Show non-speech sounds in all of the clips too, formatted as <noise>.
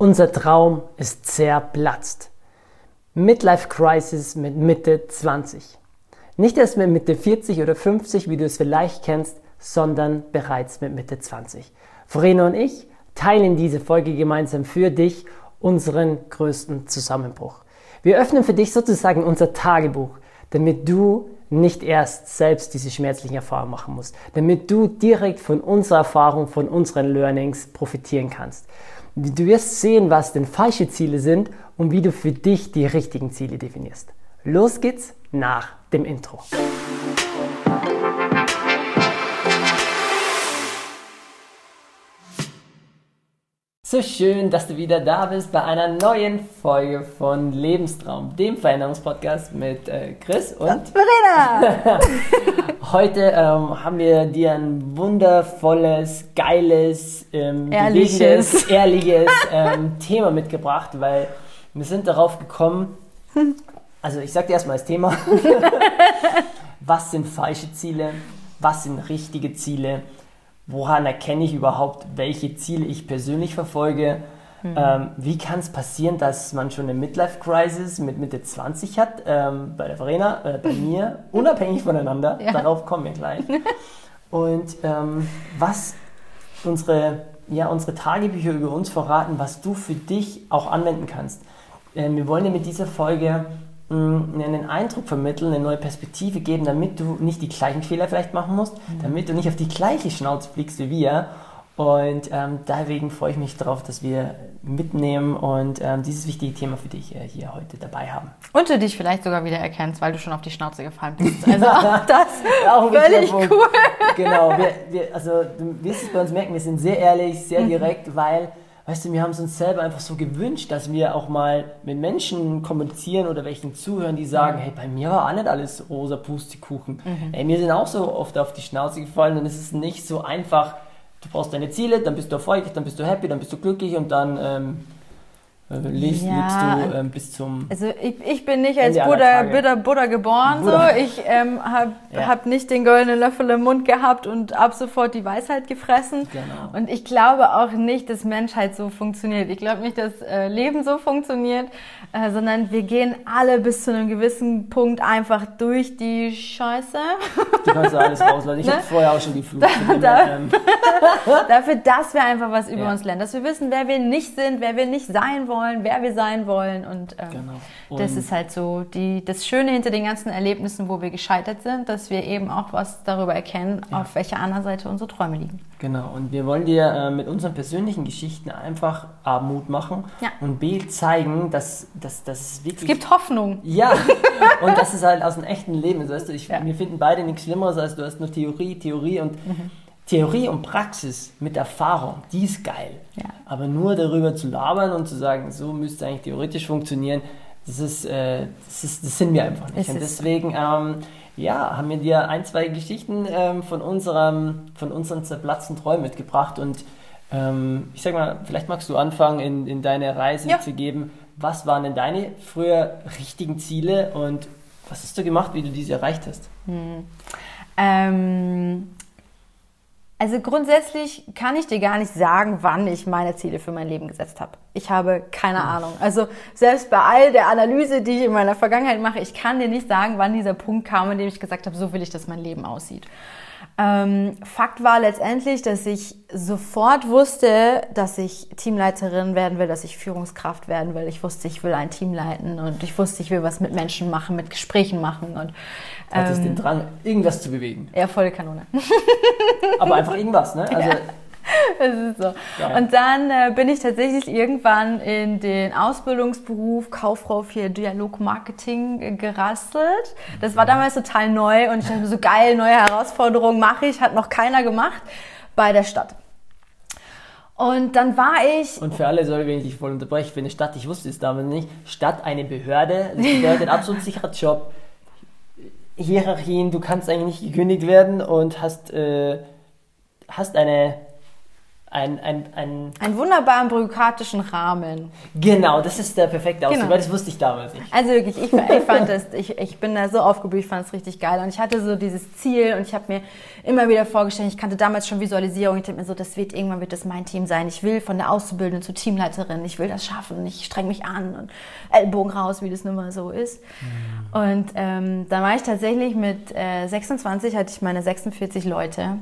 Unser Traum ist zerplatzt. Midlife Crisis mit Mitte 20. Nicht erst mit Mitte 40 oder 50, wie du es vielleicht kennst, sondern bereits mit Mitte 20. Verena und ich teilen diese Folge gemeinsam für dich unseren größten Zusammenbruch. Wir öffnen für dich sozusagen unser Tagebuch, damit du nicht erst selbst diese schmerzlichen Erfahrungen machen musst, damit du direkt von unserer Erfahrung, von unseren Learnings profitieren kannst. Du wirst sehen, was denn falsche Ziele sind und wie du für dich die richtigen Ziele definierst. Los geht's nach dem Intro. So schön, dass du wieder da bist bei einer neuen Folge von Lebenstraum, dem Veränderungspodcast mit äh, Chris und Verena. <laughs> Heute ähm, haben wir dir ein wundervolles, geiles, ähm, ehrliches, ehrliches ähm, <laughs> Thema mitgebracht, weil wir sind darauf gekommen, also ich sag dir erstmal das Thema, <laughs> was sind falsche Ziele, was sind richtige Ziele, woran erkenne ich überhaupt, welche Ziele ich persönlich verfolge, mhm. ähm, wie kann es passieren, dass man schon eine Midlife-Crisis mit Mitte 20 hat, ähm, bei der Verena, äh, bei <laughs> mir, unabhängig voneinander, ja. darauf kommen wir gleich. <laughs> Und ähm, was unsere, ja, unsere Tagebücher über uns verraten, was du für dich auch anwenden kannst. Ähm, wir wollen dir mit dieser Folge einen Eindruck vermitteln, eine neue Perspektive geben, damit du nicht die gleichen Fehler vielleicht machen musst, mhm. damit du nicht auf die gleiche Schnauze fliegst wie wir. Und ähm, deswegen freue ich mich darauf, dass wir mitnehmen und ähm, dieses wichtige Thema für dich äh, hier heute dabei haben. Und du dich vielleicht sogar wieder erkennst, weil du schon auf die Schnauze gefallen bist. <laughs> Also <laughs> <laughs> auch das auch völlig cool. Genau, wir, wir, also du wirst es bei uns merken, wir sind sehr ehrlich, sehr mhm. direkt, weil weißt du, wir haben es uns selber einfach so gewünscht, dass wir auch mal mit Menschen kommunizieren oder welchen zuhören, die sagen, mhm. hey, bei mir war auch nicht alles rosa Pustekuchen. Mhm. Ey, mir sind auch so oft auf die Schnauze gefallen und es ist nicht so einfach, du brauchst deine Ziele, dann bist du erfolgreich, dann bist du happy, dann bist du glücklich und dann ähm, äh, lebst, ja, lebst du ähm, bis zum. Also ich, ich bin nicht als Buddha, Buddha, Buddha geboren. Buddha. So. Ich ähm, habe <laughs> ja. hab nicht den goldenen Löffel im Mund gehabt und ab sofort die Weisheit gefressen. Genau. Und ich glaube auch nicht, dass Menschheit so funktioniert. Ich glaube nicht, dass äh, Leben so funktioniert, äh, sondern wir gehen alle bis zu einem gewissen Punkt einfach durch die Scheiße. Du kannst alles <laughs> rauslassen. Ich ne? habe vorher auch schon die Flut. Da, <laughs> dafür, dass wir einfach was über ja. uns lernen. Dass wir wissen, wer wir nicht sind, wer wir nicht sein wollen wollen, wer wir sein wollen. Und, ähm, genau. und das ist halt so die, das Schöne hinter den ganzen Erlebnissen, wo wir gescheitert sind, dass wir eben auch was darüber erkennen, ja. auf welcher anderen Seite unsere Träume liegen. Genau, und wir wollen dir äh, mit unseren persönlichen Geschichten einfach A, Mut machen ja. und B, zeigen, dass, dass, dass wirklich... Es gibt Hoffnung. Ja, <laughs> und das ist halt aus dem echten Leben. Also, weißt du, ich, ja. Wir finden beide nichts Schlimmeres, als du hast nur Theorie, Theorie und... Mhm Theorie und Praxis mit Erfahrung, die ist geil. Ja. Aber nur darüber zu labern und zu sagen, so müsste eigentlich theoretisch funktionieren, das, ist, äh, das, ist, das sind wir einfach nicht. Und deswegen ähm, ja, haben wir dir ein, zwei Geschichten ähm, von, unserem, von unseren zerplatzten Träumen mitgebracht. Und ähm, ich sag mal, vielleicht magst du anfangen, in, in deine Reise ja. zu geben. Was waren denn deine früher richtigen Ziele und was hast du gemacht, wie du diese erreicht hast? Hm. Ähm, also grundsätzlich kann ich dir gar nicht sagen, wann ich meine Ziele für mein Leben gesetzt habe. Ich habe keine Ahnung. Also selbst bei all der Analyse, die ich in meiner Vergangenheit mache, ich kann dir nicht sagen, wann dieser Punkt kam, in dem ich gesagt habe, so will ich, dass mein Leben aussieht. Ähm, Fakt war letztendlich, dass ich sofort wusste, dass ich Teamleiterin werden will, dass ich Führungskraft werden will. Ich wusste, ich will ein Team leiten und ich wusste, ich will was mit Menschen machen, mit Gesprächen machen und Hattest ähm, den Drang, irgendwas zu bewegen. Ja, volle Kanone. Aber <laughs> einfach irgendwas, ne? Also, ja. <laughs> Das ist so. Ja. Und dann äh, bin ich tatsächlich irgendwann in den Ausbildungsberuf Kauffrau für Dialogmarketing gerastelt. Das war damals total neu und ich dachte so geil, neue Herausforderungen mache ich, hat noch keiner gemacht bei der Stadt. Und dann war ich. Und für alle, sorry, wenn ich dich voll unterbreche, für eine Stadt, ich wusste es damals nicht, Stadt eine Behörde, das bedeutet <laughs> absolut sicherer Job. Hierarchien, du kannst eigentlich nicht gekündigt werden und hast, äh, hast eine ein, ein, ein Einen wunderbaren bürokratischen Rahmen. Genau, das ist der perfekte Ausdruck, Genau. weil das wusste ich damals nicht. Also wirklich, ich, ich fand <laughs> das, ich, ich bin da so aufgeblüht, ich fand es richtig geil. Und ich hatte so dieses Ziel und ich habe mir immer wieder vorgestellt, ich kannte damals schon Visualisierung, ich dachte mir so, das wird, irgendwann wird das mein Team sein. Ich will von der Auszubildenden zur Teamleiterin, ich will das schaffen, ich streng mich an und Ellbogen raus, wie das nun mal so ist. Und ähm, da war ich tatsächlich mit äh, 26, hatte ich meine 46 Leute.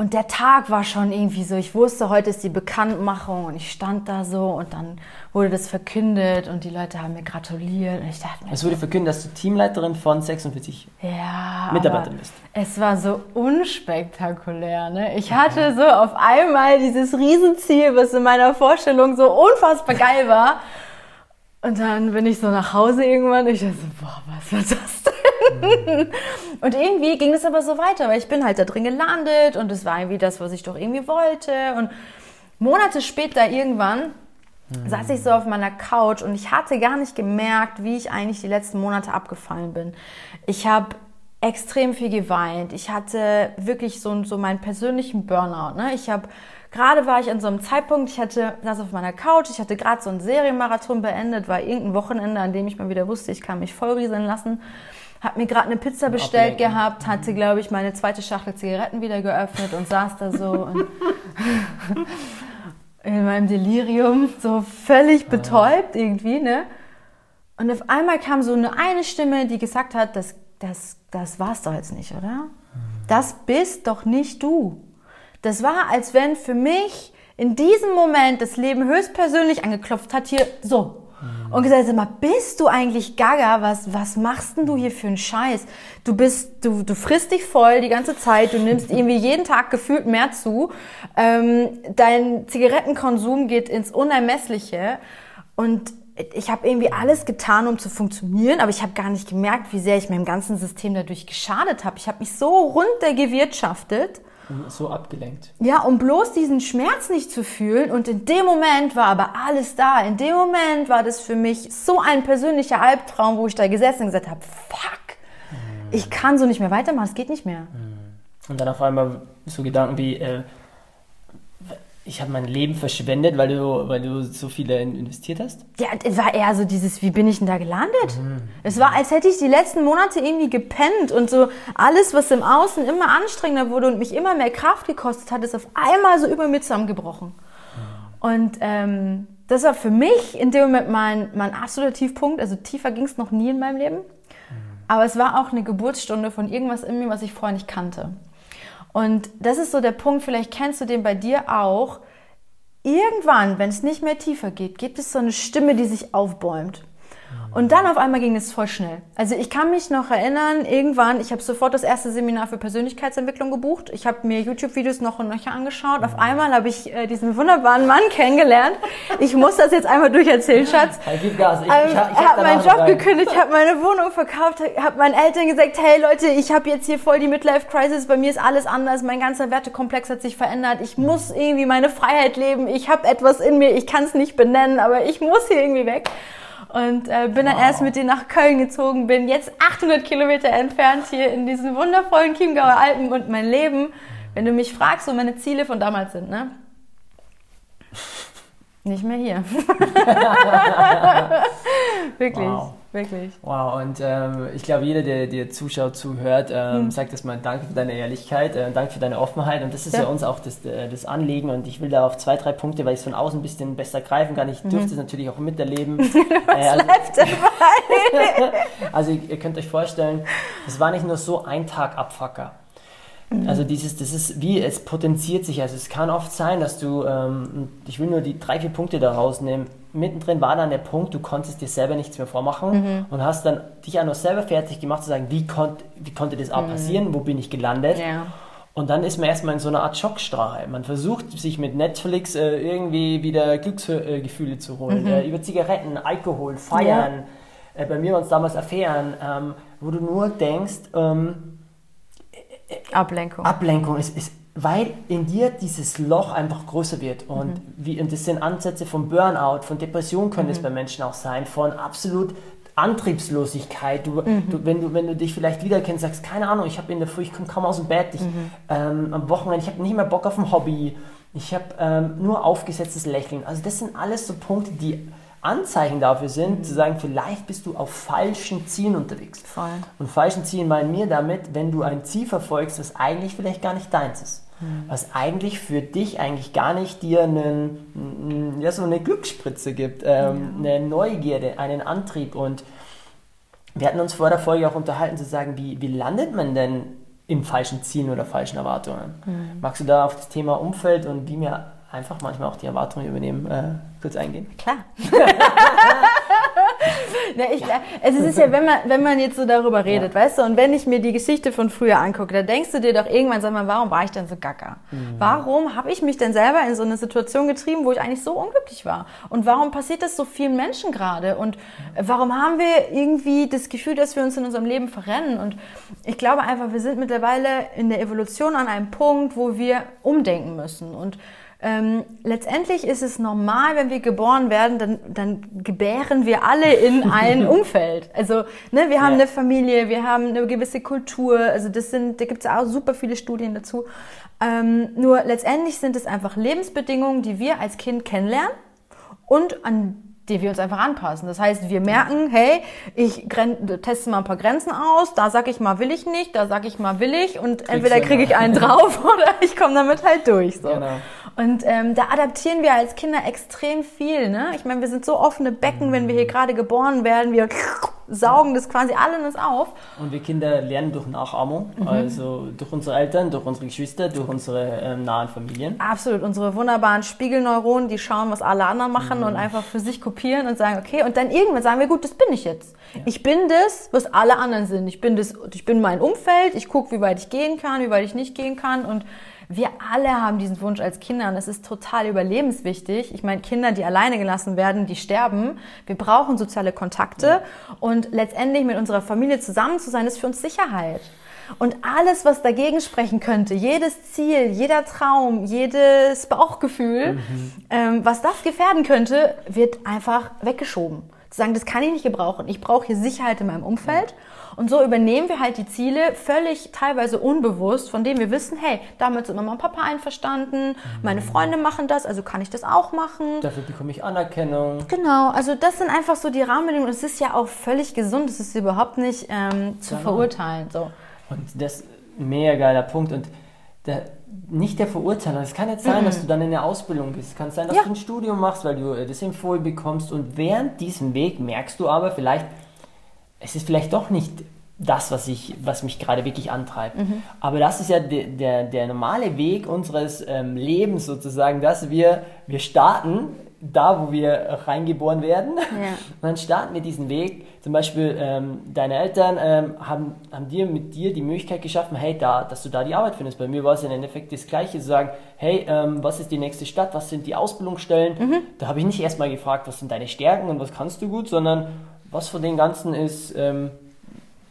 Und der Tag war schon irgendwie so, ich wusste, heute ist die Bekanntmachung und ich stand da so und dann wurde das verkündet und die Leute haben mir gratuliert und ich dachte mir, Es wurde verkündet, dass du Teamleiterin von 46 ja, Mitarbeitern bist. Es war so unspektakulär, ne? Ich hatte so auf einmal dieses Riesenziel, was in meiner Vorstellung so unfassbar geil war. Und dann bin ich so nach Hause irgendwann und ich dachte so, boah, was war das denn? <laughs> Und irgendwie ging es aber so weiter, weil ich bin halt da drin gelandet und es war irgendwie das, was ich doch irgendwie wollte. Und Monate später irgendwann saß ich so auf meiner Couch und ich hatte gar nicht gemerkt, wie ich eigentlich die letzten Monate abgefallen bin. Ich habe extrem viel geweint. Ich hatte wirklich so, so meinen persönlichen Burnout. Ne? Ich habe gerade war ich an so einem Zeitpunkt, ich hatte saß auf meiner Couch, ich hatte gerade so einen Serienmarathon beendet, war irgendein Wochenende, an dem ich mal wieder wusste, ich kann mich vollrieseln lassen. Hab mir gerade eine Pizza bestellt Ablenken. gehabt, hatte, glaube ich, meine zweite Schachtel Zigaretten wieder geöffnet und saß da so und <laughs> in meinem Delirium, so völlig betäubt irgendwie, ne? Und auf einmal kam so eine, eine Stimme, die gesagt hat, das, das, das war's doch jetzt nicht, oder? Das bist doch nicht du. Das war, als wenn für mich in diesem Moment das Leben höchstpersönlich angeklopft hat, hier so. Und gesagt, sag mal, bist du eigentlich gaga? Was, was machst denn du hier für einen Scheiß? Du bist, du, du frisst dich voll die ganze Zeit, du nimmst irgendwie jeden Tag gefühlt mehr zu. Ähm, dein Zigarettenkonsum geht ins Unermessliche. Und ich habe irgendwie alles getan, um zu funktionieren, aber ich habe gar nicht gemerkt, wie sehr ich meinem ganzen System dadurch geschadet habe. Ich habe mich so runtergewirtschaftet. So abgelenkt. Ja, um bloß diesen Schmerz nicht zu fühlen. Und in dem Moment war aber alles da. In dem Moment war das für mich so ein persönlicher Albtraum, wo ich da gesessen und gesagt habe, fuck, ich kann so nicht mehr weitermachen, es geht nicht mehr. Und dann auf einmal so Gedanken wie, äh, ich habe mein Leben verschwendet, weil du, weil du so viele in- investiert hast. Ja, es war eher so dieses, wie bin ich denn da gelandet? Es war, als hätte ich die letzten Monate irgendwie gepennt und so alles, was im Außen immer anstrengender wurde und mich immer mehr Kraft gekostet hat, ist auf einmal so über mir zusammengebrochen. Und ähm, das war für mich in dem Moment mein, mein absoluter Tiefpunkt. Also tiefer ging es noch nie in meinem Leben. Aber es war auch eine Geburtsstunde von irgendwas in mir, was ich vorher nicht kannte. Und das ist so der Punkt, vielleicht kennst du den bei dir auch. Irgendwann, wenn es nicht mehr tiefer geht, gibt es so eine Stimme, die sich aufbäumt. Und dann auf einmal ging es voll schnell. Also ich kann mich noch erinnern, irgendwann, ich habe sofort das erste Seminar für Persönlichkeitsentwicklung gebucht. Ich habe mir YouTube-Videos noch und nöcher angeschaut. Auf einmal habe ich äh, diesen wunderbaren Mann kennengelernt. Ich muss das jetzt einmal durcherzählen, Schatz. Hey, gib Gas. Ich, Ähm, ich, ich er hab meinen Job rein. gekündigt, habe meine Wohnung verkauft, habe meinen Eltern gesagt, hey Leute, ich habe jetzt hier voll die Midlife-Crisis, bei mir ist alles anders, mein ganzer Wertekomplex hat sich verändert, ich muss irgendwie meine Freiheit leben, ich habe etwas in mir, ich kann es nicht benennen, aber ich muss hier irgendwie weg. Und äh, bin dann Wow. erst mit denen nach Köln gezogen, bin jetzt 800 Kilometer entfernt hier in diesen wundervollen Chiemgauer Alpen und mein Leben, wenn du mich fragst, wo meine Ziele von damals sind, ne? Nicht mehr hier. <laughs> wirklich, Wow. Wirklich. Wow, und ähm, ich glaube, jeder, der dir zuschaut, zuhört, ähm, sagt erstmal Danke für deine Ehrlichkeit, äh, Danke für deine Offenheit. Und das ist ja, Ja. uns auch das, äh, das Anliegen. Und ich will da auf zwei, drei Punkte, weil ich es von außen ein bisschen besser greifen kann. Ich dürfte es natürlich auch miterleben. <laughs> äh, also, <laughs> also ihr, könnt euch vorstellen, es war nicht nur so ein Tag Abfucker. Also dieses, das ist wie, es potenziert sich. Also es kann oft sein, dass du, ähm, ich will nur die drei, vier Punkte da rausnehmen. Mittendrin war dann der Punkt, du konntest dir selber nichts mehr vormachen und hast dann dich auch noch selber fertig gemacht zu sagen, wie, konnt, wie konnte das auch passieren, wo bin ich gelandet? Ja. Und dann ist man erstmal in so einer Art Schockstrahl. Man versucht sich mit Netflix äh, irgendwie wieder Glücksgefühle zu holen. Äh, über Zigaretten, Alkohol, Feiern. Äh, bei mir waren es damals Affären, ähm, wo du nur denkst, ähm, Ablenkung. Ablenkung ist, ist, weil in dir dieses Loch einfach größer wird. Und, wie, und das sind Ansätze von Burnout, von Depression können es bei Menschen auch sein, von absolut Antriebslosigkeit. Du, du, wenn, du, wenn du dich vielleicht wiederkennst, sagst, keine Ahnung, ich habe in der Früh, ich komme kaum aus dem Bett, ich, ähm, am Wochenende, ich habe nicht mehr Bock auf ein Hobby. Ich habe ähm, nur aufgesetztes Lächeln. Also das sind alles so Punkte, die Anzeichen dafür sind, zu sagen, vielleicht bist du auf falschen Zielen unterwegs. Voll. Und falschen Zielen meinen wir damit, wenn du ein Ziel verfolgst, das eigentlich vielleicht gar nicht deins ist. Was eigentlich für dich eigentlich gar nicht dir einen, ja, so eine Glücksspritze gibt, ähm, eine Neugierde, einen Antrieb. Und wir hatten uns vor der Folge auch unterhalten, zu sagen, wie, wie landet man denn in falschen Zielen oder falschen Erwartungen? Magst du da auf das Thema Umfeld und wie wir einfach manchmal auch die Erwartungen übernehmen, äh, kurz eingehen? Klar. <laughs> Na, ich, Es ist ja, wenn man, wenn man jetzt so darüber redet, Ja. weißt du, und wenn ich mir die Geschichte von früher angucke, da denkst du dir doch irgendwann, sag mal, warum war ich denn so gacker? Warum habe ich mich denn selber in so eine Situation getrieben, wo ich eigentlich so unglücklich war? Und warum passiert das so vielen Menschen gerade? Und warum haben wir irgendwie das Gefühl, dass wir uns in unserem Leben verrennen? Und ich glaube einfach, wir sind mittlerweile in der Evolution an einem Punkt, wo wir umdenken müssen. Und ähm, letztendlich ist es normal, wenn wir geboren werden, dann, dann gebären wir alle in <laughs> ein Umfeld. Also, ne, wir haben Ja. eine Familie, wir haben eine gewisse Kultur, also das sind, da gibt es auch super viele Studien dazu. Ähm, nur letztendlich sind es einfach Lebensbedingungen, die wir als Kind kennenlernen und an die wir uns einfach anpassen. Das heißt, wir merken, hey, ich teste mal ein paar Grenzen aus, da sag ich mal will ich nicht, da sag ich mal will ich und entweder du kriege ich einen drauf <laughs> oder ich komme damit halt durch. So. Genau. Und ähm, da adaptieren wir als Kinder extrem viel. Ne? Ich meine, wir sind so offene Becken, wenn wir hier gerade geboren werden, wir saugen das quasi alle in uns auf. Und wir Kinder lernen durch Nachahmung, also durch unsere Eltern, durch unsere Geschwister, durch unsere ähm, nahen Familien. Absolut, unsere wunderbaren Spiegelneuronen, die schauen, was alle anderen machen und einfach für sich kopieren und sagen, okay, und dann irgendwann sagen wir, gut, das bin ich jetzt. Ich bin das, was alle anderen sind. Ich bin das, ich bin mein Umfeld, ich gucke, wie weit ich gehen kann, wie weit ich nicht gehen kann und wir alle haben diesen Wunsch als Kinder und es ist total überlebenswichtig. Ich meine, Kinder, die alleine gelassen werden, die sterben. Wir brauchen soziale Kontakte und letztendlich mit unserer Familie zusammen zu sein, ist für uns Sicherheit. Und alles, was dagegen sprechen könnte, jedes Ziel, jeder Traum, jedes Bauchgefühl, ähm, was das gefährden könnte, wird einfach weggeschoben. Zu sagen, das kann ich nicht gebrauchen. Ich brauche hier Sicherheit in meinem Umfeld. Und so übernehmen wir halt die Ziele völlig teilweise unbewusst, von denen wir wissen, hey, damit sind Mama und Papa einverstanden, meine Freunde machen das, also kann ich das auch machen. Dafür bekomme ich Anerkennung. Genau, also das sind einfach so die Rahmenbedingungen. Es ist ja auch völlig gesund, es ist überhaupt nicht ähm, zu Genau. verurteilen. So. Und das ist ein mega geiler Punkt. Und der, nicht der Verurteiler. Es kann jetzt sein, dass du dann in der Ausbildung bist. Es kann sein, dass Ja. du ein Studium machst, weil du äh, das empfohlen bekommst. Und während diesem Weg merkst du aber vielleicht, es ist vielleicht doch nicht das, was, ich, was mich gerade wirklich antreibt. Aber das ist ja de, der, der normale Weg unseres ähm, Lebens sozusagen, dass wir, wir starten da, wo wir reingeboren werden. Und <laughs> dann starten wir diesen Weg. Zum Beispiel ähm, deine Eltern ähm, haben, haben dir mit dir die Möglichkeit geschaffen, hey, da, dass du da die Arbeit findest. Bei mir war es im Endeffekt das Gleiche, zu sagen, hey, ähm, was ist die nächste Stadt, was sind die Ausbildungsstellen? Da habe ich nicht erstmal gefragt, was sind deine Stärken und was kannst du gut, sondern was von den Ganzen ist, ähm,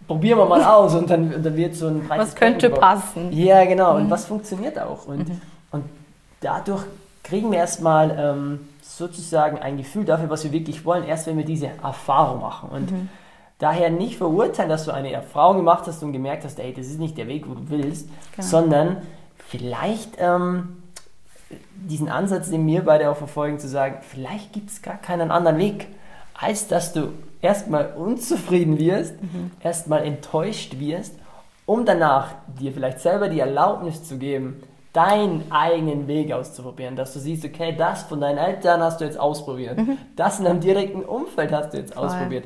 probieren wir mal aus und dann, dann wird so ein breites Was könnte passen? Ja, genau. Und was funktioniert auch. Und, und dadurch kriegen wir erstmal ähm, sozusagen ein Gefühl dafür, was wir wirklich wollen, erst wenn wir diese Erfahrung machen. Und daher nicht verurteilen, dass du eine Erfahrung gemacht hast und gemerkt hast, ey, das ist nicht der Weg, wo du willst, Genau. sondern vielleicht ähm, diesen Ansatz, den wir beide auch verfolgen, zu sagen, vielleicht gibt es gar keinen anderen Weg, als dass du erstmal unzufrieden wirst, erstmal enttäuscht wirst, um danach dir vielleicht selber die Erlaubnis zu geben, deinen eigenen Weg auszuprobieren, dass du siehst, okay, das von deinen Eltern hast du jetzt ausprobiert, das in deinem direkten Umfeld hast du jetzt Voll. ausprobiert.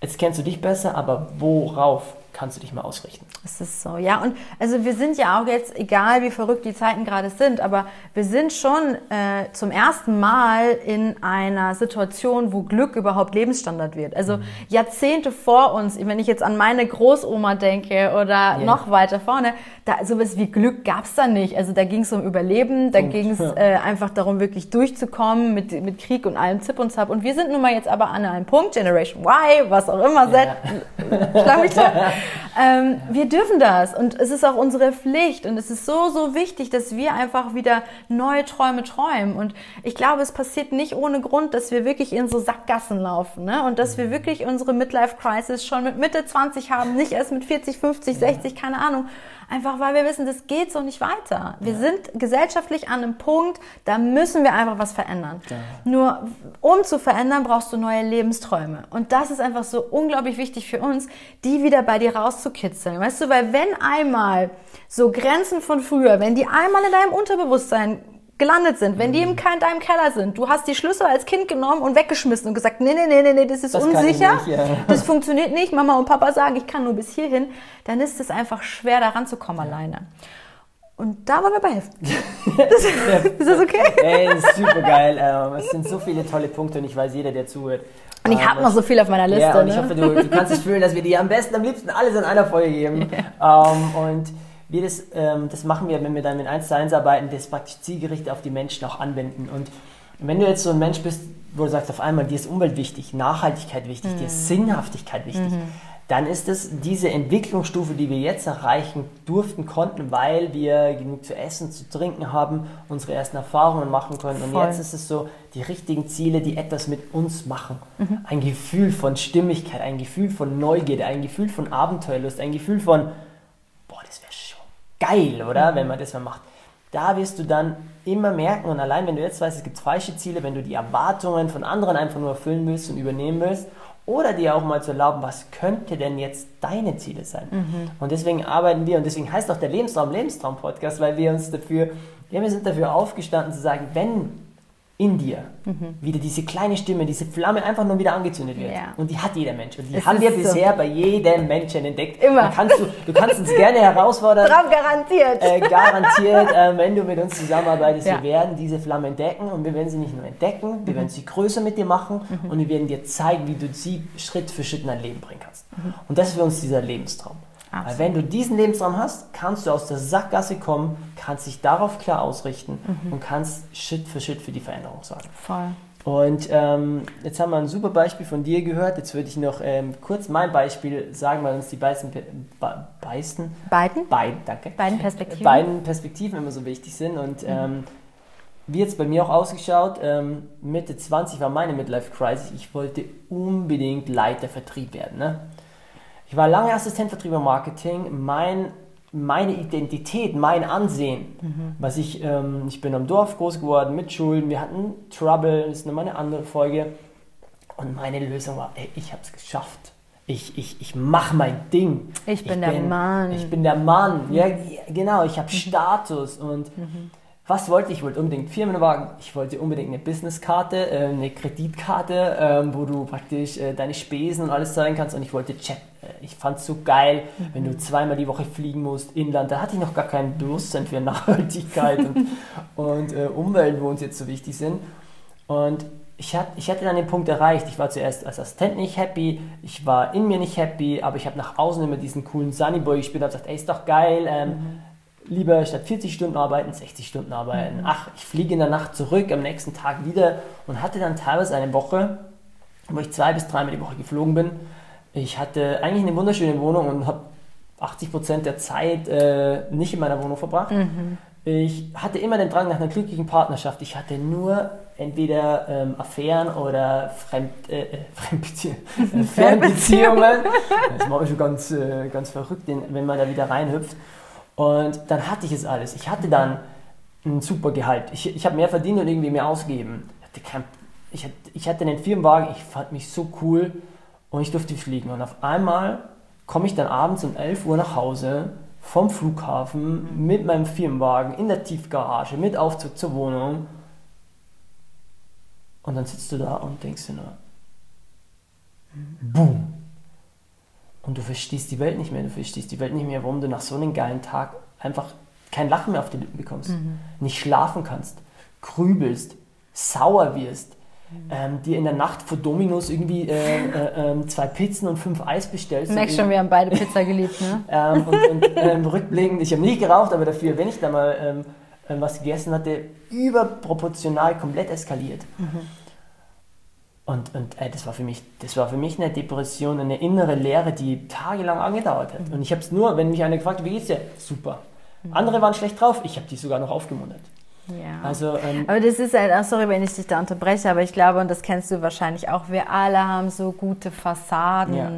Jetzt kennst du dich besser, aber worauf kannst du dich mal ausrichten? Es ist so, ja. Und also wir sind ja auch jetzt, egal wie verrückt die Zeiten gerade sind, aber wir sind schon äh, zum ersten Mal in einer Situation, wo Glück überhaupt Lebensstandard wird. Also Jahrzehnte vor uns, wenn ich jetzt an meine Großoma denke oder noch weiter vorne, da sowas wie Glück gab's da nicht. Also da ging es um Überleben, da Punkt. ging es Ja. äh, einfach darum, wirklich durchzukommen mit, mit Krieg und allem Zip und Zap. Und wir sind nun mal jetzt aber an einem Punkt, Generation Y, was auch immer, Ja. Z, schlag mich tot. <laughs> Ähm, wir dürfen das und es ist auch unsere Pflicht und es ist so, so wichtig, dass wir einfach wieder neue Träume träumen. Und ich glaube, es passiert nicht ohne Grund, dass wir wirklich in so Sackgassen laufen ne? und dass wir wirklich unsere Midlife-Crisis schon mit Mitte 20 haben, nicht erst mit 40, 50, 60, keine Ahnung. Einfach weil wir wissen, das geht so nicht weiter. Wir ja. sind gesellschaftlich an einem Punkt, da müssen wir einfach was verändern. Ja. Nur um zu verändern, brauchst du neue Lebensträume. Und das ist einfach so unglaublich wichtig für uns, die wieder bei dir rauszukitzeln. Weißt du, weil wenn einmal so Grenzen von früher, wenn die einmal in deinem Unterbewusstsein gelandet sind, wenn die im, in deinem Keller sind, du hast die Schlüssel als Kind genommen und weggeschmissen und gesagt, nee, nee, nee, nee, nee das ist das unsicher, nicht, ja. <laughs> das funktioniert nicht, Mama und Papa sagen, ich kann nur bis hierhin, dann ist es einfach schwer, da ranzukommen ja. alleine. Und da wollen wir bei helfen. <laughs> ist das okay? Ey, das ist super geil. Ähm, es sind so viele tolle Punkte und ich weiß, jeder, der zuhört. Und ich habe ähm, noch so viel auf meiner Liste. Ja, und ne? ich hoffe, du, du kannst es fühlen, dass wir dir am besten, am liebsten alles in einer Folge geben. <laughs> ähm, und wir das, ähm, das machen wir, wenn wir dann mit 1 zu 1 arbeiten, das praktisch zielgerichtet auf die Menschen auch anwenden. Und wenn du jetzt so ein Mensch bist, wo du sagst, auf einmal, dir ist Umwelt wichtig, Nachhaltigkeit wichtig, mhm. dir ist mhm. Sinnhaftigkeit wichtig, mhm. dann ist es diese Entwicklungsstufe, die wir jetzt erreichen durften, konnten, weil wir genug zu essen, zu trinken haben, unsere ersten Erfahrungen machen können. Und Voll. jetzt ist es so, die richtigen Ziele, die etwas mit uns machen. Mhm. Ein Gefühl von Stimmigkeit, ein Gefühl von Neugierde, ein Gefühl von Abenteuerlust, ein Gefühl von geil, oder? Mhm. Wenn man das mal macht. Da wirst du dann immer merken, und allein wenn du jetzt weißt, es gibt falsche Ziele, wenn du die Erwartungen von anderen einfach nur erfüllen willst und übernehmen willst, oder dir auch mal zu erlauben, was könnte denn jetzt deine Ziele sein? Mhm. Und deswegen arbeiten wir, und deswegen heißt auch der Lebenstraum Lebenstraum Podcast, weil wir uns dafür, wir sind dafür aufgestanden zu sagen, wenn in dir mhm. wieder diese kleine Stimme, diese Flamme einfach nur wieder angezündet wird. Ja. Und die hat jeder Mensch. Und die es haben wir bisher so. bei jedem Menschen entdeckt. Immer. kannst du, du kannst uns gerne herausfordern. Drauf garantiert. Äh, garantiert, äh, wenn du mit uns zusammenarbeitest. Ja. Wir werden diese Flamme entdecken und wir werden sie nicht nur entdecken, wir mhm. werden sie größer mit dir machen mhm. und wir werden dir zeigen, wie du sie Schritt für Schritt in dein Leben bringen kannst. Mhm. Und das ist für uns dieser Lebenstraum. Absolut. Weil wenn du diesen Lebensraum hast, kannst du aus der Sackgasse kommen, kannst dich darauf klar ausrichten mhm. und kannst Schritt für Schritt für die Veränderung sorgen. Voll. Und ähm, jetzt haben wir ein super Beispiel von dir gehört. Jetzt würde ich noch ähm, kurz mein Beispiel sagen, weil uns die beißen, be, beißen beiden? Beiden, danke. Beiden Perspektiven. Beiden Perspektiven immer so wichtig sind. Und mhm. ähm, wie jetzt bei mir auch ausgeschaut, ähm, Mitte 20 war meine Midlife Crisis. Ich wollte unbedingt Leiter Vertrieb werden. Ne? Ich war lange Assistent Vertrieb und Marketing. Mein, meine Identität, mein Ansehen, mhm. was ich, ähm, ich bin am Dorf groß geworden mit Schulden, wir hatten Trouble, das ist nochmal eine andere Folge. Und meine Lösung war, ey, ich habe es geschafft. Ich, ich, ich mache mein Ding. Ich bin ich der bin, Mann. Ich bin der Mann. Ja, genau, ich habe mhm. Status und mhm. Was wollte ich? Ich wollte unbedingt Firmenwagen, ich wollte unbedingt eine Businesskarte, äh, eine Kreditkarte, ähm, wo du praktisch äh, deine Spesen und alles zahlen kannst und ich wollte Chat. Äh, ich fand es so geil, mhm. wenn du zweimal die Woche fliegen musst, Inland. Da hatte ich noch gar kein Bewusstsein für Nachhaltigkeit und, <laughs> und äh, Umwelt, wo uns jetzt so wichtig sind. Und ich, hat, ich hatte dann den Punkt erreicht, ich war zuerst als Assistent nicht happy, ich war in mir nicht happy, aber ich habe nach außen immer diesen coolen Sunnyboy gespielt und gesagt, ey, ist doch geil, ähm, mhm lieber statt 40 Stunden arbeiten, 60 Stunden arbeiten. Mhm. Ach, ich fliege in der Nacht zurück, am nächsten Tag wieder und hatte dann teilweise eine Woche, wo ich zwei bis dreimal die Woche geflogen bin. Ich hatte eigentlich eine wunderschöne Wohnung und habe 80 Prozent der Zeit äh, nicht in meiner Wohnung verbracht. Mhm. Ich hatte immer den Drang nach einer glücklichen Partnerschaft. Ich hatte nur entweder ähm, Affären oder Fremd, äh, äh <laughs> Fremdbeziehungen, äh, Fernbeziehungen. das mache ich schon ganz, äh, ganz verrückt, wenn man da wieder reinhüpft. Und dann hatte ich es alles. Ich hatte dann ein super Gehalt. Ich, ich habe mehr verdient und irgendwie mehr ausgegeben. Ich hatte, kein, ich, hatte, ich hatte einen Firmenwagen, ich fand mich so cool und ich durfte fliegen. Und auf einmal komme ich dann abends um 11 Uhr nach Hause vom Flughafen mit meinem Firmenwagen in der Tiefgarage mit Aufzug zur Wohnung. Und dann sitzt du da und denkst dir nur, boom, und du verstehst die Welt nicht mehr, du verstehst die Welt nicht mehr, warum du nach so einem geilen Tag einfach kein Lachen mehr auf die Lippen bekommst, mhm. nicht schlafen kannst, grübelst, sauer wirst, mhm. ähm, dir in der Nacht vor Dominos irgendwie äh, äh, äh, zwei Pizzen und fünf Eis bestellst. Merkst schon, wir haben beide Pizza geliebt, ne? <laughs> ähm, und, und ähm, rückblickend, ich habe nicht geraucht, aber dafür, wenn ich da mal ähm, ähm, was gegessen hatte, überproportional komplett eskaliert. Mhm. Und, und ey, das, war für mich, das war für mich eine Depression, eine innere Leere, die tagelang angedauert hat. Und ich habe es nur, wenn mich einer gefragt hat, wie geht's dir? Super. Andere waren schlecht drauf, ich habe die sogar noch aufgemuntert. Ja. Also, ähm, aber das ist halt, auch, sorry, wenn ich dich da unterbreche, aber ich glaube, und das kennst du wahrscheinlich auch, wir alle haben so gute Fassaden. Ja.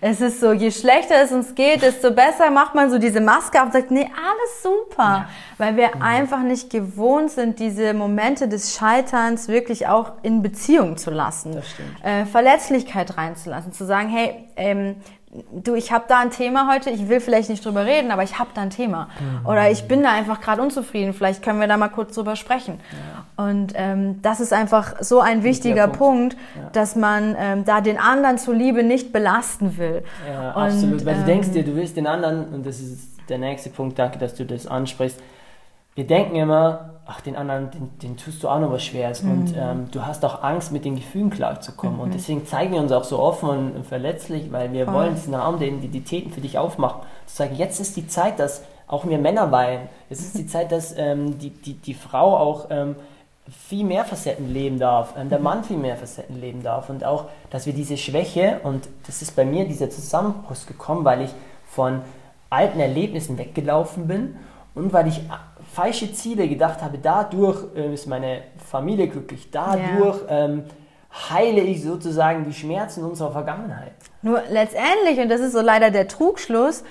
Es ist so, je schlechter es uns geht, desto besser macht man so diese Maske auf und sagt, nee, alles super. Weil wir einfach nicht gewohnt sind, diese Momente des Scheiterns wirklich auch in Beziehung zu lassen. Das stimmt. Äh, Verletzlichkeit reinzulassen, zu sagen, hey, ähm, du, ich habe da ein Thema heute, ich will vielleicht nicht drüber reden, aber ich habe da ein Thema. Mhm. Oder ich bin da einfach gerade unzufrieden, vielleicht können wir da mal kurz drüber sprechen. Und ähm, das ist einfach so ein wichtiger Punkt. Punkt, dass man ähm, da den anderen zuliebe nicht belasten will. Ja, Und, absolut. Weil du ähm, denkst dir, du willst den anderen, und das ist der nächste Punkt, danke, dass du das ansprichst. Wir denken immer, ach, den anderen, den, den tust du auch noch was Schweres. Mhm. Und ähm, du hast auch Angst, mit den Gefühlen klarzukommen. Und deswegen zeigen wir uns auch so offen und verletzlich, weil wir Voll. wollen diesen Raum der Identitäten für dich aufmachen. Zu sagen, jetzt ist die Zeit, dass auch wir Männer weinen. Es ist die <laughs> Zeit, dass ähm, die, die, die Frau auch ähm, viel mehr Facetten leben darf, ähm, der Mann viel mehr Facetten leben darf und auch, dass wir diese Schwäche, und das ist bei mir dieser Zusammenbruch gekommen, weil ich von alten Erlebnissen weggelaufen bin und weil ich falsche Ziele gedacht habe, dadurch äh, ist meine Familie glücklich, dadurch ähm, heile ich sozusagen die Schmerzen unserer Vergangenheit. Nur letztendlich, und das ist so leider der Trugschluss,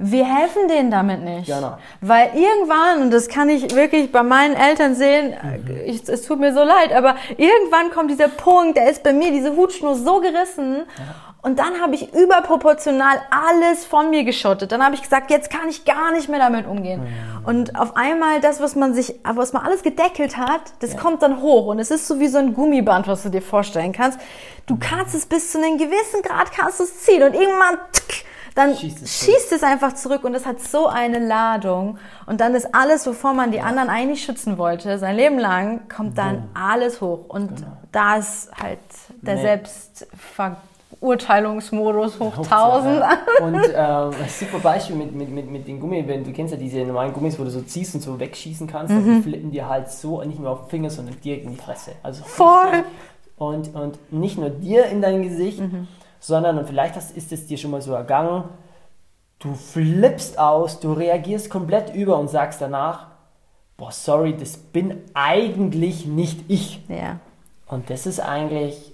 wir helfen denen damit nicht. Genau. Weil irgendwann, und das kann ich wirklich bei meinen Eltern sehen, ich, es tut mir so leid, aber irgendwann kommt dieser Punkt, der ist bei mir, diese Hutschnur so gerissen. Und dann habe ich überproportional alles von mir geschottet. Dann habe ich gesagt, jetzt kann ich gar nicht mehr damit umgehen. Und auf einmal das, was man sich, was man alles gedeckelt hat, das kommt dann hoch. Und es ist so wie so ein Gummiband, was du dir vorstellen kannst. Du kannst es bis zu einem gewissen Grad kannst es ziehen und irgendwann tsk, dann Schießt es schießt es einfach zurück und es hat so eine Ladung. Und dann ist alles, wovor man die anderen eigentlich schützen wollte, sein Leben lang, kommt dann alles hoch. Und da ist halt der Nee. Selbstverurteilungsmodus hoch 1000. Ja. <laughs> Und ähm, ein super Beispiel mit, mit, mit, mit den Gummibänden. Du kennst ja diese normalen Gummis, wo du so ziehst und so wegschießen kannst. Mhm. Und die flippen dir halt so nicht mehr auf den Finger, sondern direkt in die Fresse. Also Voll. Und, und nicht nur dir in dein Gesicht, Mhm. sondern, und vielleicht hast, ist es dir schon mal so ergangen, du flippst aus, du reagierst komplett über und sagst danach, boah, sorry, das bin eigentlich nicht ich. Ja. Und das ist eigentlich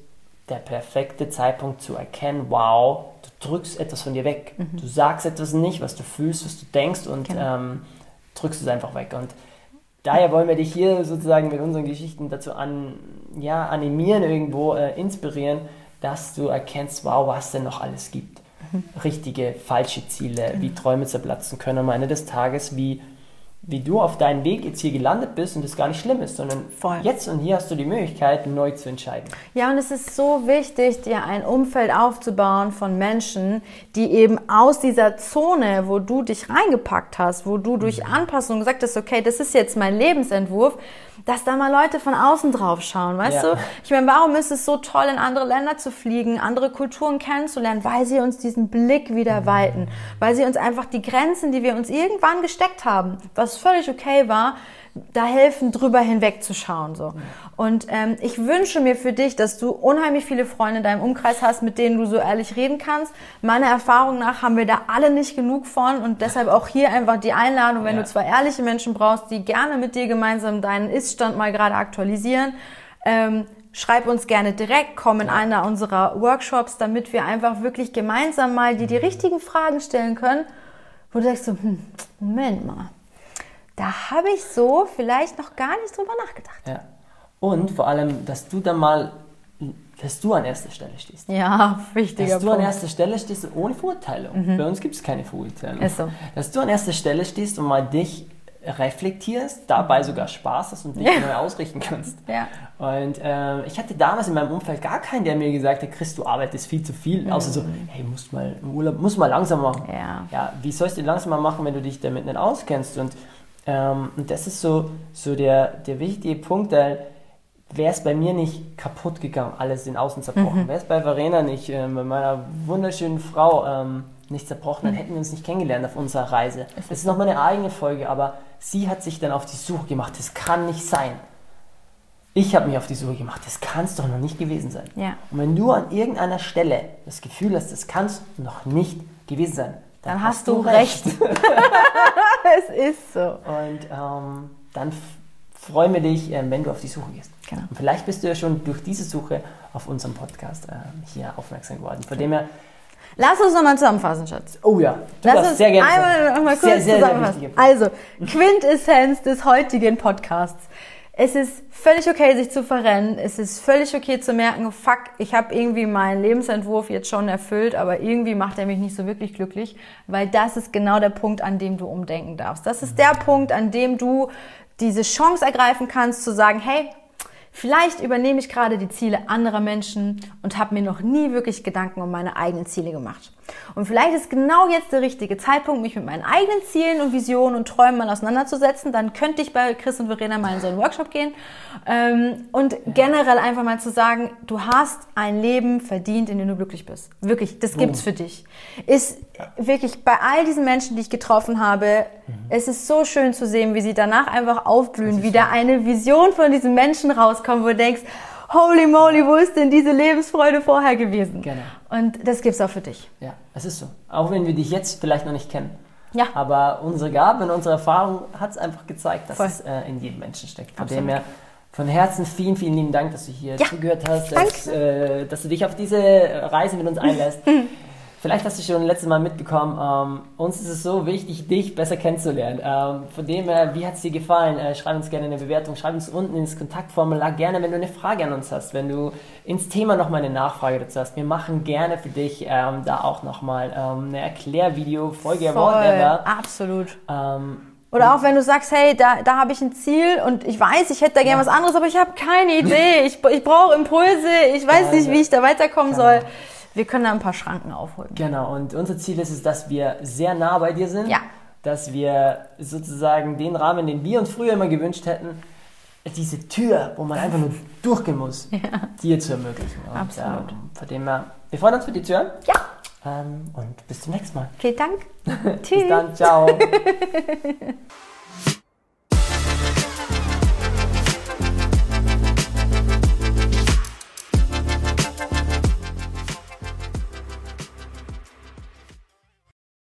der perfekte Zeitpunkt zu erkennen, wow, du drückst etwas von dir weg. Du sagst etwas nicht, was du fühlst, was du denkst und Genau. ähm, drückst es einfach weg. Und daher wollen wir dich hier sozusagen mit unseren Geschichten dazu an, ja, animieren, irgendwo äh, inspirieren, dass du erkennst, wow, was denn noch alles gibt. Richtige, falsche Ziele, wie Träume zerplatzen können am Ende des Tages, wie, wie du auf deinem Weg jetzt hier gelandet bist und das gar nicht schlimm ist, sondern Voll. jetzt und hier hast du die Möglichkeit, neu zu entscheiden. Ja, und es ist so wichtig, dir ein Umfeld aufzubauen von Menschen, die eben aus dieser Zone, wo du dich reingepackt hast, wo du durch Anpassung gesagt hast, okay, das ist jetzt mein Lebensentwurf, dass da mal Leute von außen drauf schauen, weißt Ja. du? Ich meine, warum ist es so toll, in andere Länder zu fliegen, andere Kulturen kennenzulernen? Weil sie uns diesen Blick wieder weiten, weil sie uns einfach die Grenzen, die wir uns irgendwann gesteckt haben, was völlig okay war, da helfen, drüber hinwegzuschauen. So. Und ähm, ich wünsche mir für dich, dass du unheimlich viele Freunde in deinem Umkreis hast, mit denen du so ehrlich reden kannst. Meiner Erfahrung nach haben wir da alle nicht genug von und deshalb auch hier einfach die Einladung, wenn Ja. du zwei ehrliche Menschen brauchst, die gerne mit dir gemeinsam deinen Ist-Stand mal gerade aktualisieren. Ähm, schreib uns gerne direkt, komm in einer unserer Workshops, damit wir einfach wirklich gemeinsam mal dir die richtigen Fragen stellen können, wo du sagst so, hm, Moment mal, da habe ich so vielleicht noch gar nicht drüber nachgedacht. Ja. Und vor allem, dass du dann mal, dass du an erster Stelle stehst. Ja, wichtiger Dass du an Punkt. erster Stelle stehst ohne Verurteilung. Bei uns gibt es keine Verurteilung. Ist so. Dass du an erster Stelle stehst und mal dich reflektierst, dabei sogar Spaß hast und dich Ja. <laughs> neu ausrichten kannst. Ja. Und ähm, ich hatte damals in meinem Umfeld gar keinen, der mir gesagt hat, Chris, du arbeitest viel zu viel. Außer so, hey, musst mal im Urlaub, musst mal langsam machen. Ja. ja, wie sollst du langsamer machen, wenn du dich damit nicht auskennst? Und, ähm, und das ist so, so der, der wichtige Punkt, weil wäre es bei mir nicht kaputt gegangen, alles in Außen zerbrochen. Wäre es bei Verena nicht, ähm, bei meiner wunderschönen Frau ähm, nicht zerbrochen, dann hätten wir uns nicht kennengelernt auf unserer Reise. Das ist nochmal eine eigene Folge, aber sie hat sich dann auf die Suche gemacht. Das kann nicht sein. ich habe mich auf die Suche gemacht, das kann es doch noch nicht gewesen sein. Ja. Und wenn du an irgendeiner Stelle das Gefühl hast, das kann es noch nicht gewesen sein, Dann hast du recht. <laughs> <laughs> es ist so. Und ähm, dann freuen wir dich, ähm, wenn du auf die Suche gehst. Genau. Und vielleicht bist du ja schon durch diese Suche auf unserem Podcast ähm, hier aufmerksam geworden. Von dem her, Lass uns nochmal zusammenfassen, Schatz. oh ja, du Lass uns sehr gerne einmal sagen. noch mal kurz sehr, sehr, sehr zusammenfassen. wichtige also, Quintessenz des heutigen Podcasts. Es ist völlig okay, sich zu verrennen. Es ist völlig okay zu merken, fuck, ich habe irgendwie meinen Lebensentwurf jetzt schon erfüllt, aber irgendwie macht er mich nicht so wirklich glücklich, weil das ist genau der Punkt, an dem du umdenken darfst. Das ist der Punkt, an dem du diese Chance ergreifen kannst, zu sagen, hey, Vielleicht übernehme ich gerade die Ziele anderer Menschen und habe mir noch nie wirklich Gedanken um meine eigenen Ziele gemacht. Und vielleicht ist genau jetzt der richtige Zeitpunkt, mich mit meinen eigenen Zielen und Visionen und Träumen mal auseinanderzusetzen. Dann könnte ich bei Chris und Verena mal in so einen Workshop gehen ähm, und generell einfach mal zu sagen, du hast ein Leben verdient, in dem du glücklich bist. Wirklich, das gibt's für dich. Ist wirklich bei all diesen Menschen, die ich getroffen habe, es ist so schön zu sehen, wie sie danach einfach aufblühen, wie da eine Vision von diesen Menschen rauskommt, wo du denkst, holy moly, wo ist denn diese Lebensfreude vorher gewesen? Genau. Und das gibt's auch für dich. Ja, es ist so. Auch wenn wir dich jetzt vielleicht noch nicht kennen. Ja. Aber unsere Gabe und unsere Erfahrung hat es einfach gezeigt, dass Voll. es äh, in jedem Menschen steckt. Von Absolut. dem her von Herzen vielen, vielen lieben Dank, dass du hier Ja, zugehört hast, dass, äh, dass du dich auf diese Reise mit uns einlässt. <laughs> Vielleicht hast du schon letztes Mal mitbekommen, ähm, uns ist es so wichtig, dich besser kennenzulernen. Ähm, von dem her, wie hat es dir gefallen? Äh, schreib uns gerne eine Bewertung, schreib uns unten ins Kontaktformular gerne, wenn du eine Frage an uns hast, wenn du ins Thema nochmal eine Nachfrage dazu hast. Wir machen gerne für dich ähm, da auch nochmal ähm, eine Erklärvideo, Folge, whatever. absolut. Ähm, Oder auch wenn du sagst, hey, da, da habe ich ein Ziel und ich weiß, ich hätte da gerne was anderes, aber ich habe keine Idee. Ich, ich brauche Impulse, ich weiß nicht, wie ich da weiterkommen soll. Wir können da ein paar Schranken aufholen. Genau, und unser Ziel ist es, dass wir sehr nah bei dir sind. Ja. Dass wir sozusagen den Rahmen, den wir uns früher immer gewünscht hätten, diese Tür, wo man einfach nur durchgehen muss, dir zu ermöglichen. Und, Absolut. Ähm, von dem her, wir freuen uns für die Tür. Ja, Ähm, und bis zum nächsten Mal. vielen Dank. <laughs> Bis Tschüss. dann, ciao. <laughs>